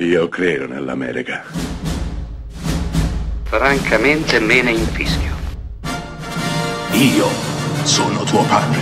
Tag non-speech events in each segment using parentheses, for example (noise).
Io credo nell'America. Francamente me ne infischio. Io sono tuo padre.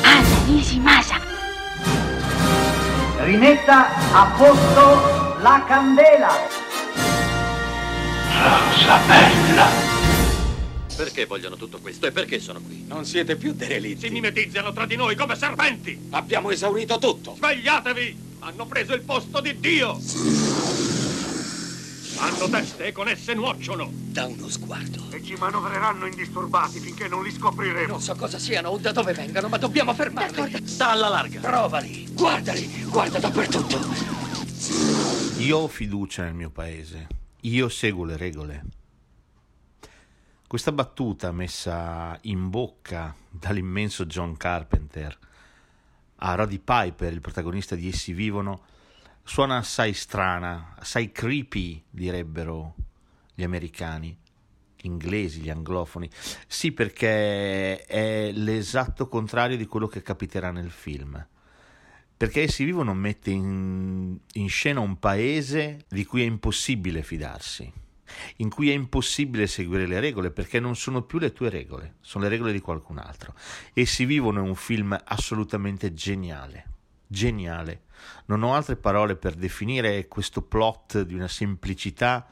Anna Nishimasa. Rimetta a posto la candela. Rosa bella. Perché vogliono tutto questo e perché sono qui? Non siete più derelitti. Si mimetizzano tra di noi come serventi. Abbiamo esaurito tutto. Svegliatevi! Hanno preso il posto di Dio. Hanno teste e con esse nuociono. Da uno sguardo. E ci manovreranno indisturbati finché non li scopriremo. Non so cosa siano o da dove vengano, ma dobbiamo fermarli. Sta alla larga. Provali. Guardali. Guarda dappertutto. Io ho fiducia nel mio paese. Io seguo le regole. Questa battuta messa in bocca dall'immenso John Carpenter a Roddy Piper, il protagonista di Essi Vivono, suona assai strana, assai creepy, direbbero gli americani, gli inglesi, gli anglofoni. Sì, perché è l'esatto contrario di quello che capiterà nel film. Perché Essi Vivono mette in, in scena un paese di cui è impossibile fidarsi in cui è impossibile seguire le regole perché non sono più le tue regole, sono le regole di qualcun altro. E si vivono è un film assolutamente geniale, geniale. Non ho altre parole per definire questo plot di una semplicità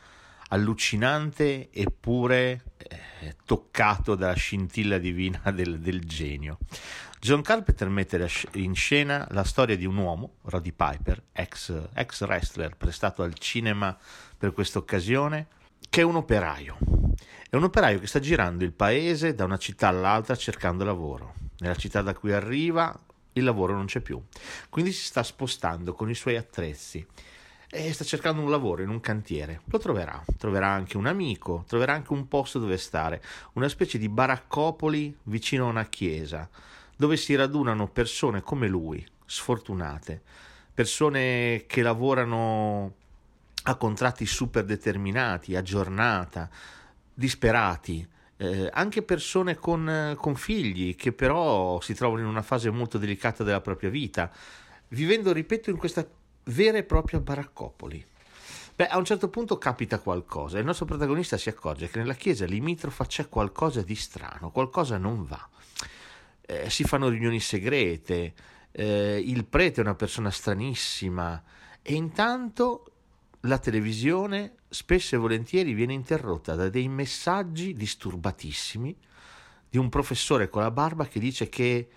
allucinante eppure eh, toccato dalla scintilla divina (laughs) del, del genio. John Carpenter mette in scena la storia di un uomo, Roddy Piper, ex, ex wrestler prestato al cinema per questa occasione, che è un operaio. È un operaio che sta girando il paese da una città all'altra cercando lavoro. Nella città da cui arriva il lavoro non c'è più, quindi si sta spostando con i suoi attrezzi e sta cercando un lavoro in un cantiere. Lo troverà, troverà anche un amico, troverà anche un posto dove stare, una specie di baraccopoli vicino a una chiesa, dove si radunano persone come lui, sfortunate, persone che lavorano a contratti super determinati, a giornata, disperati, eh, anche persone con, con, figli che però si trovano in una fase molto delicata della propria vita, vivendo, ripeto, in questa vera e propria baraccopoli. Beh, a un certo punto capita qualcosa e il nostro protagonista si accorge che nella chiesa limitrofa c'è qualcosa di strano, qualcosa non va. Eh, si fanno riunioni segrete, eh, il prete è una persona stranissima e intanto la televisione spesso e volentieri viene interrotta da dei messaggi disturbatissimi di un professore con la barba che dice che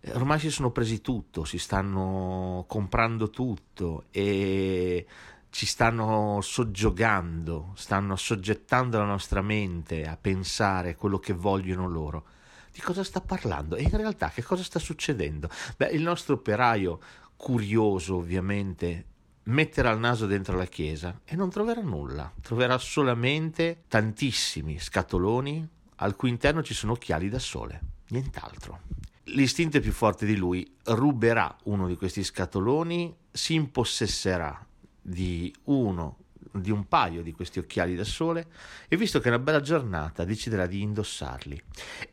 eh, ormai si sono presi tutto, si stanno comprando tutto e ci stanno soggiogando, stanno assoggettando la nostra mente a pensare quello che vogliono loro. Di cosa sta parlando? E in realtà che cosa sta succedendo? Beh, il nostro operaio, curioso ovviamente, metterà il naso dentro la chiesa e non troverà nulla, troverà solamente tantissimi scatoloni al cui interno ci sono occhiali da sole, nient'altro. L'istinto più forte di lui, ruberà uno di questi scatoloni, si impossesserà di uno di un paio di questi occhiali da sole e visto che è una bella giornata deciderà di indossarli.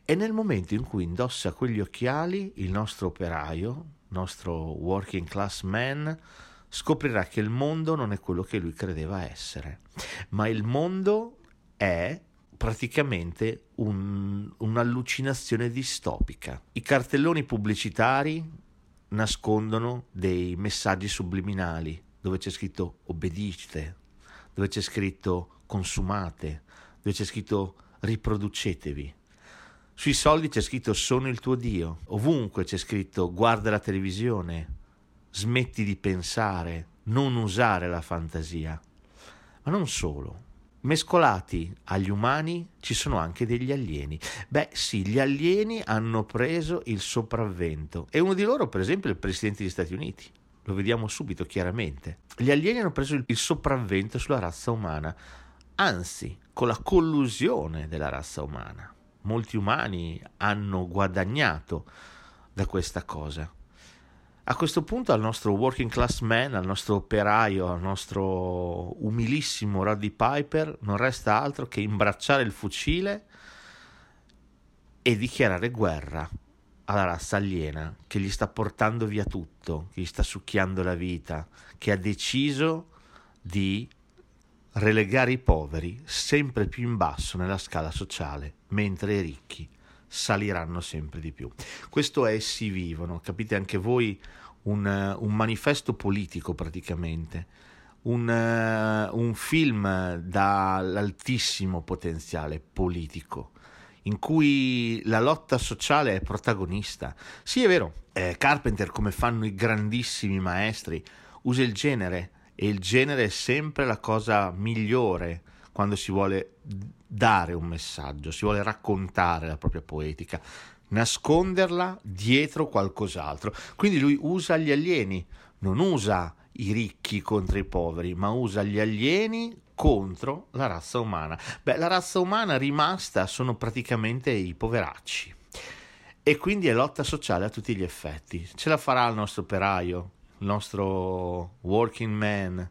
E nel momento in cui indossa quegli occhiali il nostro operaio, nostro working class man scoprirà che il mondo non è quello che lui credeva essere, ma il mondo è praticamente un, un'allucinazione distopica. I cartelloni pubblicitari nascondono dei messaggi subliminali dove c'è scritto obbedite, dove c'è scritto consumate, dove c'è scritto riproducetevi. Sui soldi c'è scritto sono il tuo Dio, ovunque c'è scritto guarda la televisione, smetti di pensare, non usare la fantasia. Ma non solo. Mescolati agli umani ci sono anche degli alieni. Beh sì, gli alieni hanno preso il sopravvento e uno di loro per esempio è il Presidente degli Stati Uniti. Lo vediamo subito chiaramente. Gli alieni hanno preso il sopravvento sulla razza umana, anzi con la collusione della razza umana. Molti umani hanno guadagnato da questa cosa. A questo punto al nostro working class man, al nostro operaio, al nostro umilissimo Roddy Piper non resta altro che imbracciare il fucile e dichiarare guerra alla razza aliena che gli sta portando via tutto, che gli sta succhiando la vita, che ha deciso di relegare i poveri sempre più in basso nella scala sociale, mentre i ricchi saliranno sempre di più. Questo è Essi vivono, capite anche voi un, un manifesto politico praticamente, un, uh, un film dall'altissimo potenziale politico in cui la lotta sociale è protagonista. Sì, è vero, eh, Carpenter, come fanno i grandissimi maestri, usa il genere e il genere è sempre la cosa migliore quando si vuole dare un messaggio, si vuole raccontare la propria poetica, nasconderla dietro qualcos'altro. Quindi lui usa gli alieni, non usa i ricchi contro i poveri, ma usa gli alieni contro la razza umana. Beh, la razza umana rimasta sono praticamente i poveracci. E quindi è lotta sociale a tutti gli effetti. Ce la farà il nostro operaio, il nostro working man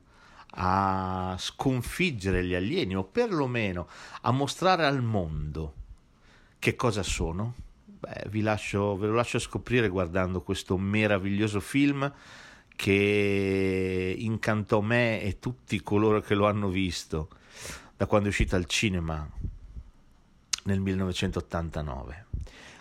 a sconfiggere gli alieni o perlomeno a mostrare al mondo che cosa sono? Beh, vi lascio, ve lo lascio scoprire guardando questo meraviglioso film che incantò me e tutti coloro che lo hanno visto da quando è uscito al cinema nel 1989.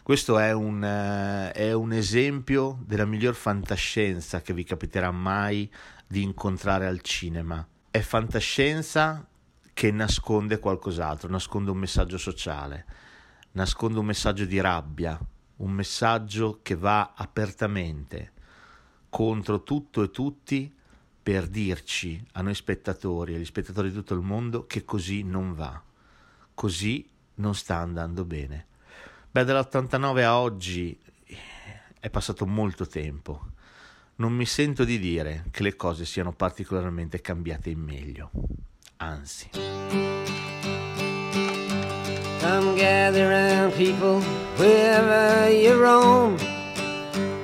Questo è un, uh, è un, esempio della miglior fantascienza che vi capiterà mai di incontrare al cinema. È fantascienza che nasconde qualcos'altro, nasconde un messaggio sociale, nasconde un messaggio di rabbia, un messaggio che va apertamente contro tutto e tutti per dirci a noi spettatori, agli spettatori di tutto il mondo, che così non va, così non sta andando bene. Beh, dall'89 a oggi è passato molto tempo. Non mi sento di dire che le cose siano particolarmente cambiate in meglio. Anzi. Come gather round people wherever you roam.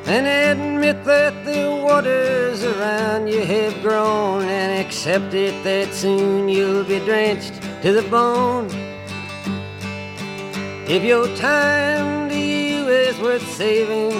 and admit that the waters around you have grown and accept it that soon you'll be drenched to the bone. If your time to you is worth saving,